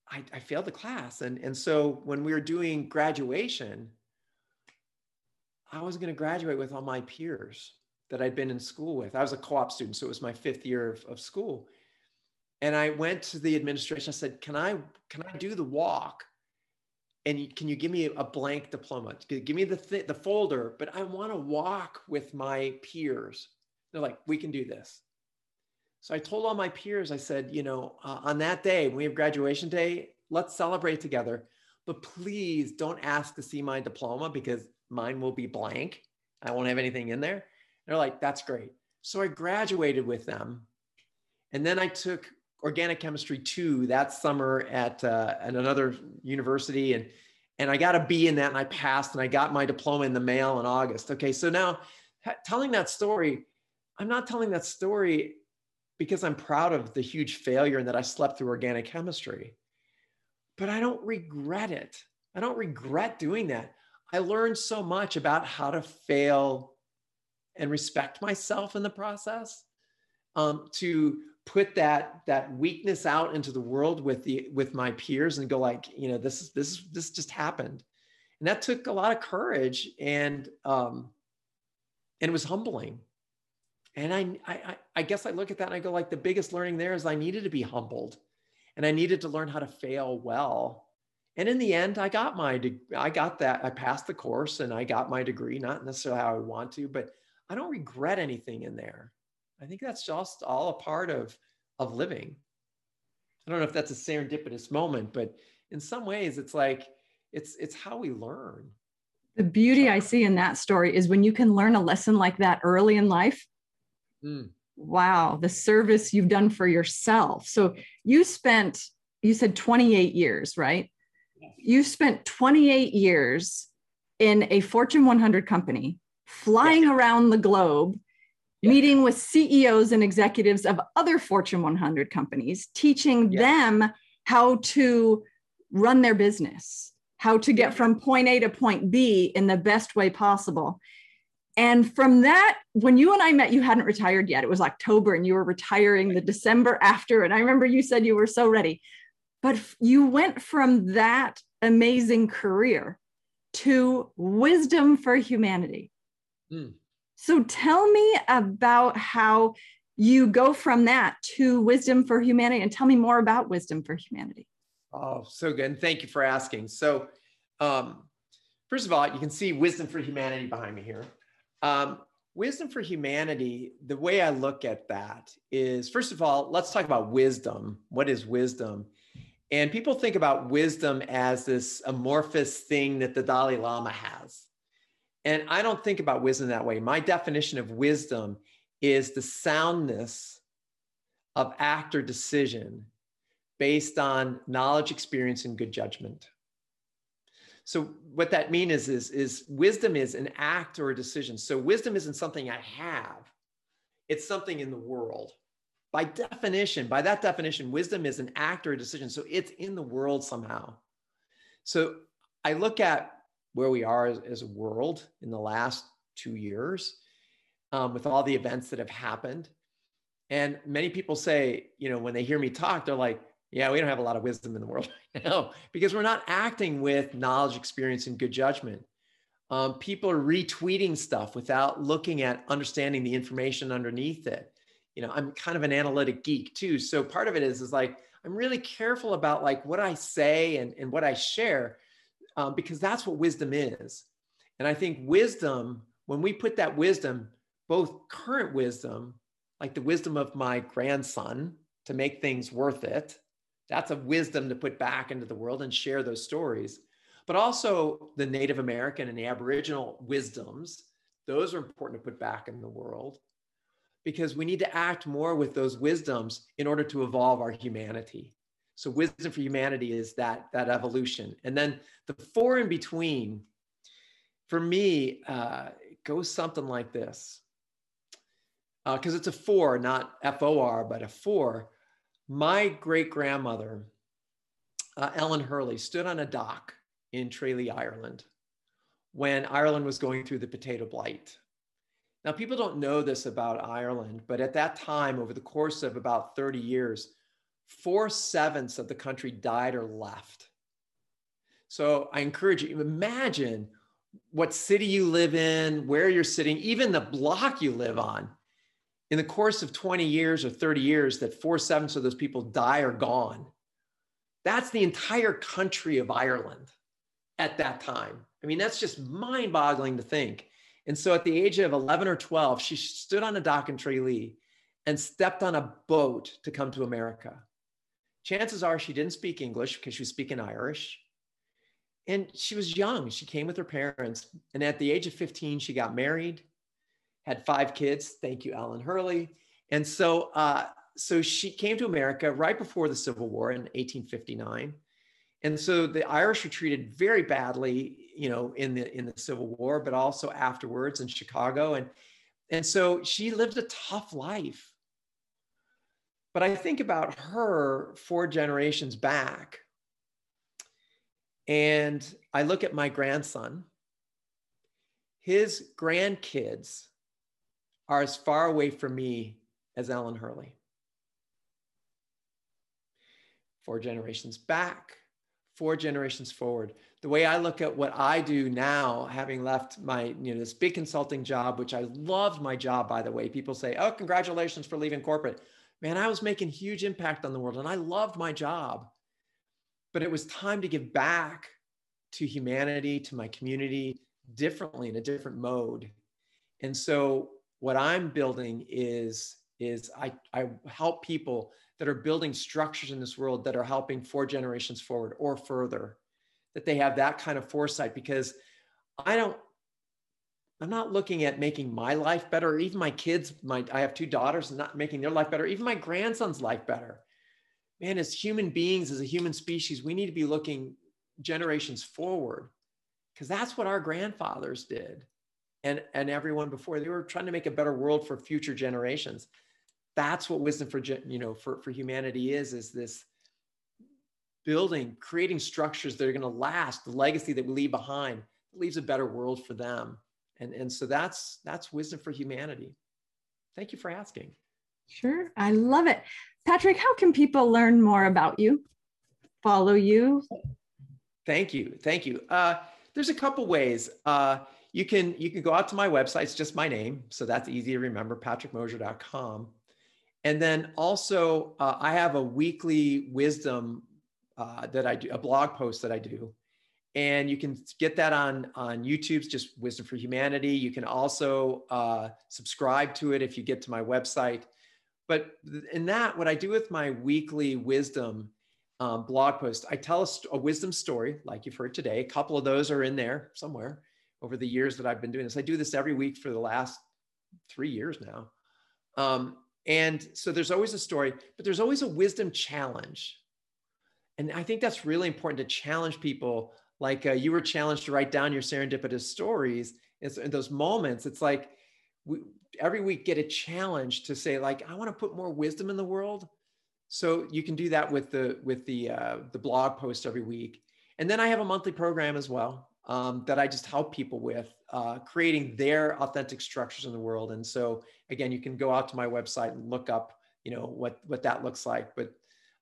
I, I failed the class. And, and so when we were doing graduation, I was going to graduate with all my peers that I'd been in school with. I was a co-op student, so it was my fifth year of, of school and I went to the administration. I said, "Can I can I do the walk? And can you give me a blank diploma? Give me the th- the folder, but I want to walk with my peers." They're like, "We can do this." So I told all my peers, I said, "You know, uh, on that day when we have graduation day, let's celebrate together. But please don't ask to see my diploma because mine will be blank. I won't have anything in there." They're like, "That's great." So I graduated with them. And then I took organic chemistry two that summer at, uh, at another university. And, and I got a B in that and I passed and I got my diploma in the mail in August. Okay. So now telling that story, I'm not telling that story because I'm proud of the huge failure and that I slept through organic chemistry, but I don't regret it. I don't regret doing that. I learned so much about how to fail and respect myself in the process um, to put that that weakness out into the world with the with my peers and go like you know this is this this just happened. And that took a lot of courage and um and it was humbling. And I, I i guess i look at that and i go like the biggest learning there is i needed to be humbled and i needed to learn how to fail well. And in the end i got my i got that i passed the course and i got my degree not necessarily how i want to but i don't regret anything in there I think that's just all a part of of living. I don't know if that's a serendipitous moment, but in some ways it's like it's it's how we learn. The beauty I see in that story is when you can learn a lesson like that early in life. Mm. Wow, the service you've done for yourself. So you spent you said 28 years, right? Yes. You spent 28 years in a Fortune 100 company, flying yes. around the globe yeah. meeting with CEOs and executives of other Fortune 100 companies, teaching yeah. them how to run their business, how to get from point A to point B in the best way possible. And from that, when you and I met, you hadn't retired yet. It was October and you were retiring the December after. And I remember you said you were so ready. But you went from that amazing career to wisdom for humanity. Mm. So tell me about how you go from that to wisdom for humanity and tell me more about wisdom for humanity. Oh, so good. And thank you for asking. So, um, first of all, you can see wisdom for humanity behind me here. Um, wisdom for humanity, the way I look at that is first of all, let's talk about wisdom. What is wisdom? And people think about wisdom as this amorphous thing that the Dalai Lama has. And I don't think about wisdom that way. My definition of wisdom is the soundness of act or decision based on knowledge, experience, and good judgment. So what that means is, is, is wisdom is an act or a decision. So wisdom isn't something I have, it's something in the world. By definition, by that definition, wisdom is an act or a decision. So it's in the world somehow. So I look at where we are as, as a world in the last two years um, with all the events that have happened. And many people say, you know, when they hear me talk, they're like, yeah, we don't have a lot of wisdom in the world right now because we're not acting with knowledge, experience, and good judgment. Um, people are retweeting stuff without looking at understanding the information underneath it. You know, I'm kind of an analytic geek too. So part of it is, is like, I'm really careful about like what I say and, and what I share um, because that's what wisdom is. And I think wisdom, when we put that wisdom, both current wisdom, like the wisdom of my grandson to make things worth it, that's a wisdom to put back into the world and share those stories. But also the Native American and the Aboriginal wisdoms, those are important to put back in the world because we need to act more with those wisdoms in order to evolve our humanity. So wisdom for humanity is that that evolution, and then the four in between. For me, uh, goes something like this, because uh, it's a four, not F O R, but a four. My great grandmother, uh, Ellen Hurley, stood on a dock in Tralee, Ireland, when Ireland was going through the potato blight. Now, people don't know this about Ireland, but at that time, over the course of about 30 years, four sevenths of the country died or left. So I encourage you, imagine what city you live in, where you're sitting, even the block you live on. In the course of 20 years or 30 years, that four sevenths of those people die or gone. That's the entire country of Ireland at that time. I mean, that's just mind boggling to think. And so at the age of 11 or 12, she stood on a dock in Tralee and stepped on a boat to come to America chances are she didn't speak English because she was speaking Irish. And she was young. She came with her parents. And at the age of 15, she got married, had five kids. Thank you, Ellen Hurley. And so, uh, so she came to America right before the Civil War in 1859. And so the Irish were treated very badly, you know, in the in the Civil War, but also afterwards in Chicago. And and so she lived a tough life. But I think about her four generations back, and I look at my grandson. His grandkids are as far away from me as Ellen Hurley. Four generations back, four generations forward. The way I look at what I do now, having left my, you know, this big consulting job, which I loved my job, by the way. People say, oh, congratulations for leaving corporate man, I was making huge impact on the world and I loved my job. But it was time to give back to humanity, to my community differently in a different mode. And so what I'm building is is I, I help people that are building structures in this world that are helping four generations forward or further, that they have that kind of foresight because I don't I'm not looking at making my life better, or even my kids. My I have two daughters, not making their life better, even my grandson's life better. Man, as human beings, as a human species, we need to be looking generations forward, because that's what our grandfathers did, and and everyone before. They were trying to make a better world for future generations. That's what wisdom for you know for for humanity is is this building, creating structures that are going to last, the legacy that we leave behind leaves a better world for them and and so that's that's wisdom for humanity. Thank you for asking. Sure. I love it. Patrick how can people learn more about you follow you? Thank you. Thank you. Uh, there's a couple ways. Uh, you can you can go out to my website. It's just my name so that's easy to remember patrickmosher.com and then also uh, i have a weekly wisdom uh, that i do a blog post that i do and you can get that on on YouTube's just Wisdom for Humanity. You can also uh, subscribe to it if you get to my website. But in that, what I do with my weekly wisdom um, blog post, I tell a, a, wisdom story like you've heard today. A couple of those are in there somewhere over the years that I've been doing this. I do this every week for the last three years now. Um, and so there's always a story, but there's always a wisdom challenge. And I think that's really important to challenge people like uh, you were challenged to write down your serendipitous stories it's in those moments. It's like we every week get a challenge to say like i want to put more wisdom in the world. So you can do that with the with the uh, the blog post every week. And then i have a monthly program as well um, that i just help people with uh, creating their authentic structures in the world. And so again you can go out to my website and look up you know what what that looks like. But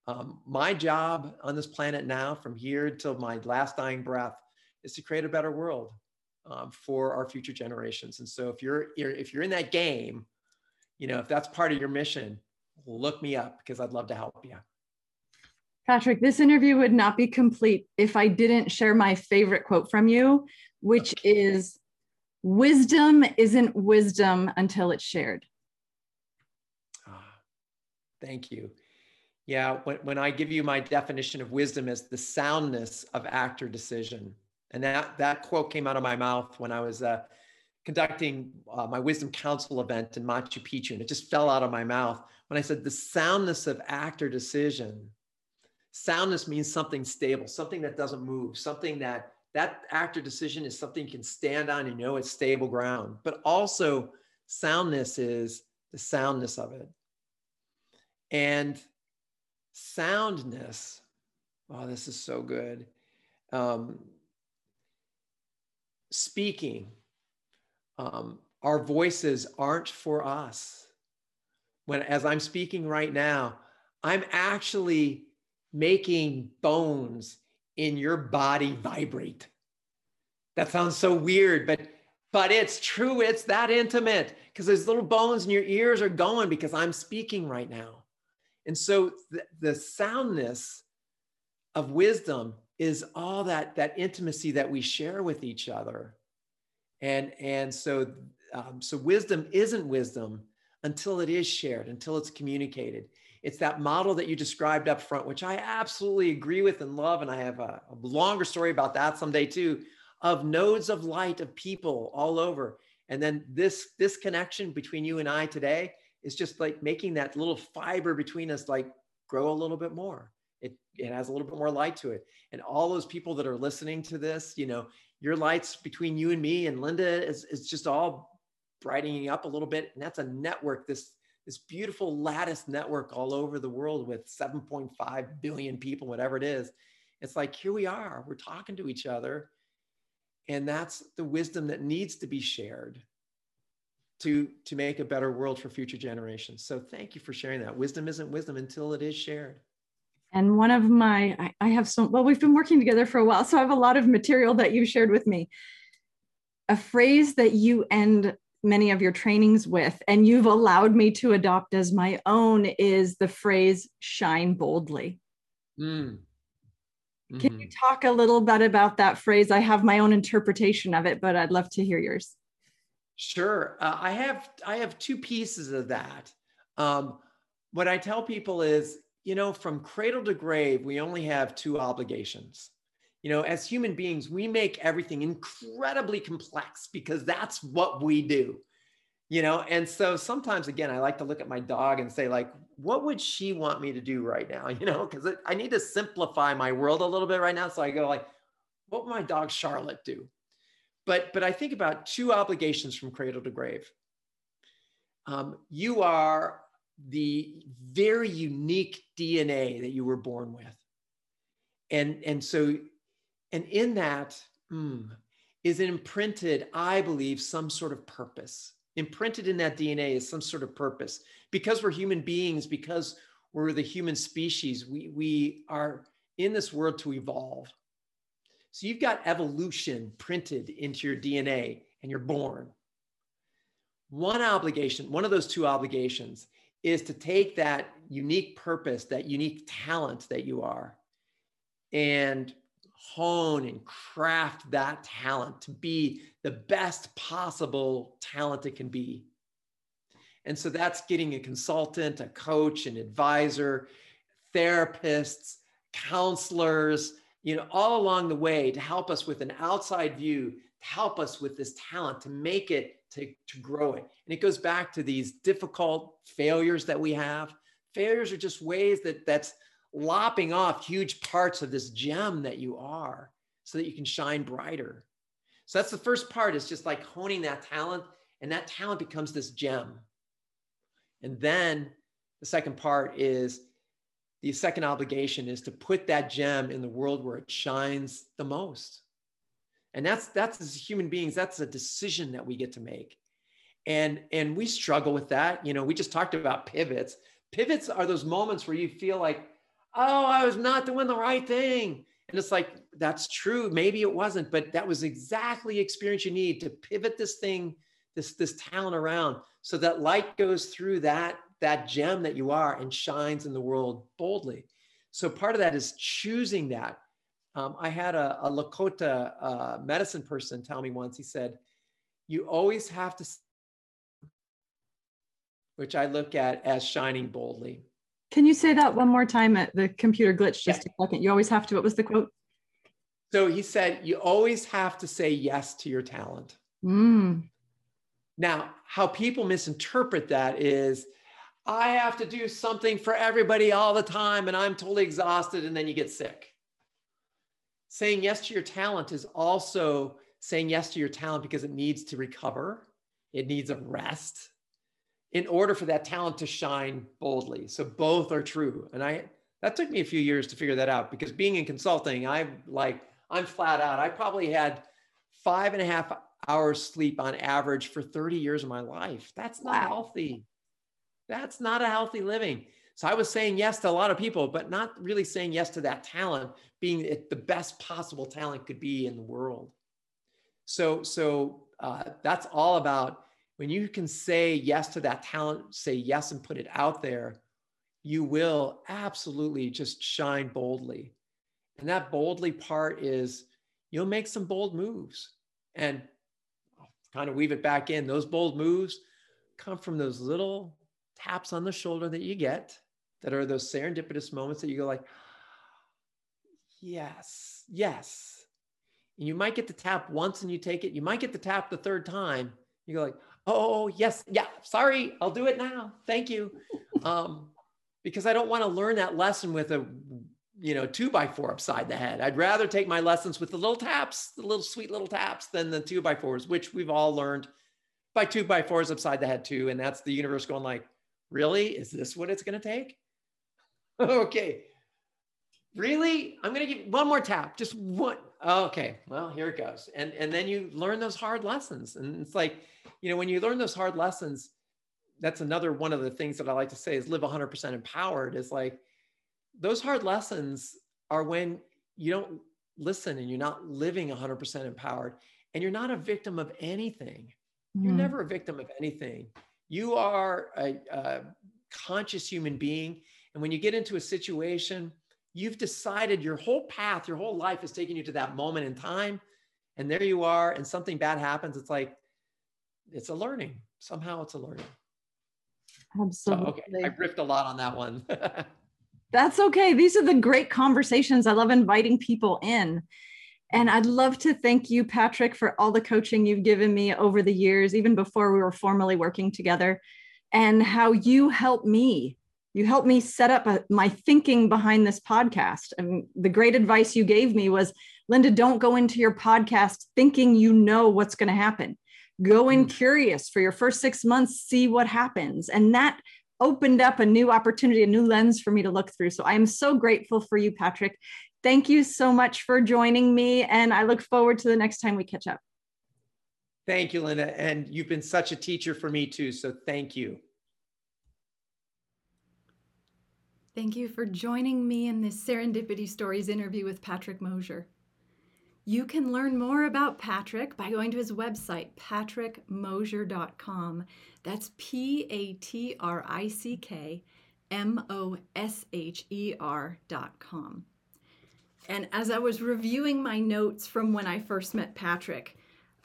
um, my job on this planet now from here till my last dying breath is to create a better world um, for our future generations. And so if you're if you're in that game you know if that's part of your mission look me up because i'd love to help you patrick this interview would not be complete if i didn't share my favorite quote from you which is wisdom isn't wisdom until it's shared. Thank you. Yeah, when, when I give you my definition of wisdom as the soundness of actor decision, and that that quote came out of my mouth when I was uh, conducting uh, my wisdom council event in Machu Picchu, and it just fell out of my mouth when I said the soundness of actor decision. Soundness means something stable, something that doesn't move, something that that actor decision is something you can stand on and know it's stable ground. But also, soundness is the soundness of it and soundness. Oh, this is so good. Um, speaking, um, our voices aren't for us. When, as I'm speaking right now, I'm actually making bones in your body vibrate. That sounds so weird, but but it's true. It's that intimate because those little bones in your ears are going because I'm speaking right now. And so the, the soundness of wisdom is all that that intimacy that we share with each other. And and so um, so wisdom isn't wisdom until it is shared, until it's communicated. It's that model that you described up front, which I absolutely agree with and love. And I have a, a longer story about that someday too, of nodes of light of people all over. And then this this connection between you and I today is just like making that little fiber between us like grow a little bit more. It, it has a little bit more light to it. And all those people that are listening to this, you know, your lights between you and me and Linda is, is just all brightening up a little bit. And that's a network, this, this beautiful lattice network all over the world with 7.5 billion people, whatever it is. It's like, here we are, we're talking to each other. And that's the wisdom that needs to be shared to to make a better world for future generations so thank you for sharing that wisdom isn't wisdom until it is shared and one of my I, I have some well we've been working together for a while so i have a lot of material that you've shared with me a phrase that you end many of your trainings with and you've allowed me to adopt as my own is the phrase shine boldly mm. mm-hmm. can you mm-hmm. talk a little bit about that phrase i have my own interpretation of it but i'd love to hear yours Sure, uh, I have I have two pieces of that. Um, what I tell people is, you know, from cradle to grave, we only have two obligations. You know, as human beings, we make everything incredibly complex because that's what we do. You know, and so sometimes, again, I like to look at my dog and say, like, what would she want me to do right now? You know, because I need to simplify my world a little bit right now. So I go like, what would my dog Charlotte do? But, but I think about two obligations from cradle to grave. Um, you are the very unique DNA that you were born with. And, and so, and in that mm, is imprinted, I believe, some sort of purpose. Imprinted in that DNA is some sort of purpose. Because we're human beings, because we're the human species, we, we are in this world to evolve. So you've got evolution printed into your DNA and you're born. One obligation, one of those two obligations is to take that unique purpose, that unique talent that you are, and hone and craft that talent to be the best possible talent it can be. And so that's getting a consultant, a coach, an advisor, therapists, counselors, you know, all along the way to help us with an outside view, to help us with this talent, to make it, to, to grow it. And it goes back to these difficult failures that we have. Failures are just ways that that's lopping off huge parts of this gem that you are. so that you can shine brighter. So that's the first part is just like honing that talent and that talent becomes this gem. And then the second part is the second obligation is to put that gem in the world where it shines the most. And that's that's as human beings, that's a decision that we get to make. And and we struggle with that. You know, we just talked about pivots. Pivots are those moments where you feel like, oh, I was not doing the right thing. And it's like, that's true. Maybe it wasn't, but that was exactly the experience you need to pivot this thing, this, this talent around so that light goes through that, that gem that you are and shines in the world boldly. So part of that is choosing that. Um, I had a, a Lakota uh, medicine person tell me once, he said, you always have to, which I look at as shining boldly. Can you say that one more time? At the computer glitch just yeah. a second. You always have to. What was the quote? So he said, you always have to say yes to your talent. Mm. Now, how people misinterpret that is, I have to do something for everybody all the time and I'm totally exhausted, and then you get sick. Saying yes to your talent is also saying yes to your talent because it needs to recover, it needs a rest, in order for that talent to shine boldly. So both are true. And I that took me a few years to figure that out because being in consulting, I'm like, I'm flat out. I probably had five and a half hours sleep on average for 30 years of my life. That's not wow. healthy. That's not a healthy living. So I was saying yes to a lot of people, but not really saying yes to that talent being the best possible talent could be in the world. So, so uh, that's all about when you can say yes to that talent, say yes and put it out there, you will absolutely just shine boldly. And that boldly part is you'll make some bold moves. And kind of weave it back in, those bold moves come from those little taps on the shoulder that you get that are those serendipitous moments that you go like, yes, yes. And you might get the tap once and you take it. You might get the tap the third time. You go like, oh yes yeah sorry i'll do it now thank you um, because i don't want to learn that lesson with a you know two by four upside the head i'd rather take my lessons with the little taps the little sweet little taps than the two by fours which we've all learned by two by fours upside the head too and that's the universe going like really? Is this what it's going to take? Okay. Really? I'm going to give one more tap just one. Okay well here it goes. And and then you learn those hard lessons. And it's like you know, when you learn those hard lessons, that's another one of the things that I like to say is live 100% empowered. Is like those hard lessons are when you don't listen and you're not living 100% empowered and you're not a victim of anything. Mm-hmm. You're never a victim of anything. You are a, a conscious human being. And when you get into a situation, you've decided your whole path, your whole life is taking you to that moment in time. And there you are, and something bad happens. It's like, it's a learning. Somehow it's a learning. Absolutely. So, okay, I riffed a lot on that one. That's okay. These are the great conversations. I love inviting people in. And I'd love to thank you, Patrick, for all the coaching you've given me over the years, even before we were formally working together, and how you helped me. You helped me set up a, my thinking behind this podcast. And the great advice you gave me was Linda, don't go into your podcast thinking you know what's going to happen go in mm. curious for your first six months see what happens and that opened up a new opportunity a new lens for me to look through so i'm so grateful for you patrick thank you so much for joining me and i look forward to the next time we catch up thank you linda and you've been such a teacher for me too so thank you Thank you for joining me in this Serendipity Stories interview with Patrick Mosher. You can learn more about Patrick by going to his website, patrickmosher.com. That's P A T R I C K M O S H E R.com. And as I was reviewing my notes from when I first met Patrick,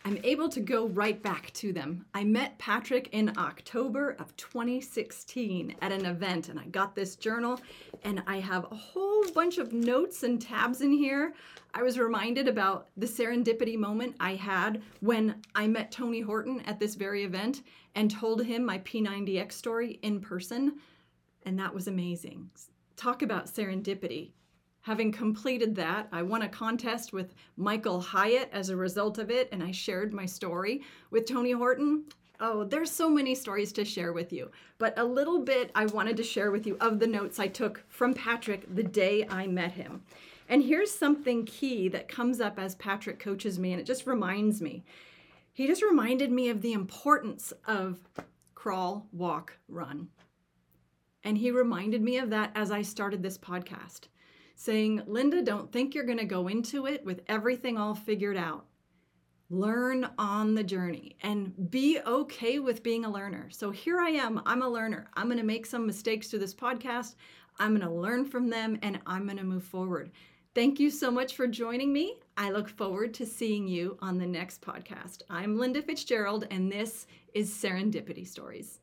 I'm able to go right back to them. I met Patrick in October of 2016 at an event, and I got this journal, and I have a whole bunch of notes and tabs in here. I was reminded about the serendipity moment I had when I met Tony Horton at this very event and told him my P90X story in person, and that was amazing. Talk about serendipity. Having completed that, I won a contest with Michael Hyatt as a result of it, and I shared my story with Tony Horton. Oh, there's so many stories to share with you, but a little bit I wanted to share with you of the notes I took from Patrick the day I met him. And here's something key that comes up as Patrick coaches me, and it just reminds me. He just reminded me of the importance of crawl, walk, run. And he reminded me of that as I started this podcast, saying, Linda, don't think you're going to go into it with everything all figured out. Learn on the journey and be okay with being a learner. So here I am. I'm a learner. I'm going to make some mistakes through this podcast. I'm going to learn from them and I'm going to move forward. Thank you so much for joining me. I look forward to seeing you on the next podcast. I'm Linda Fitzgerald, and this is Serendipity Stories.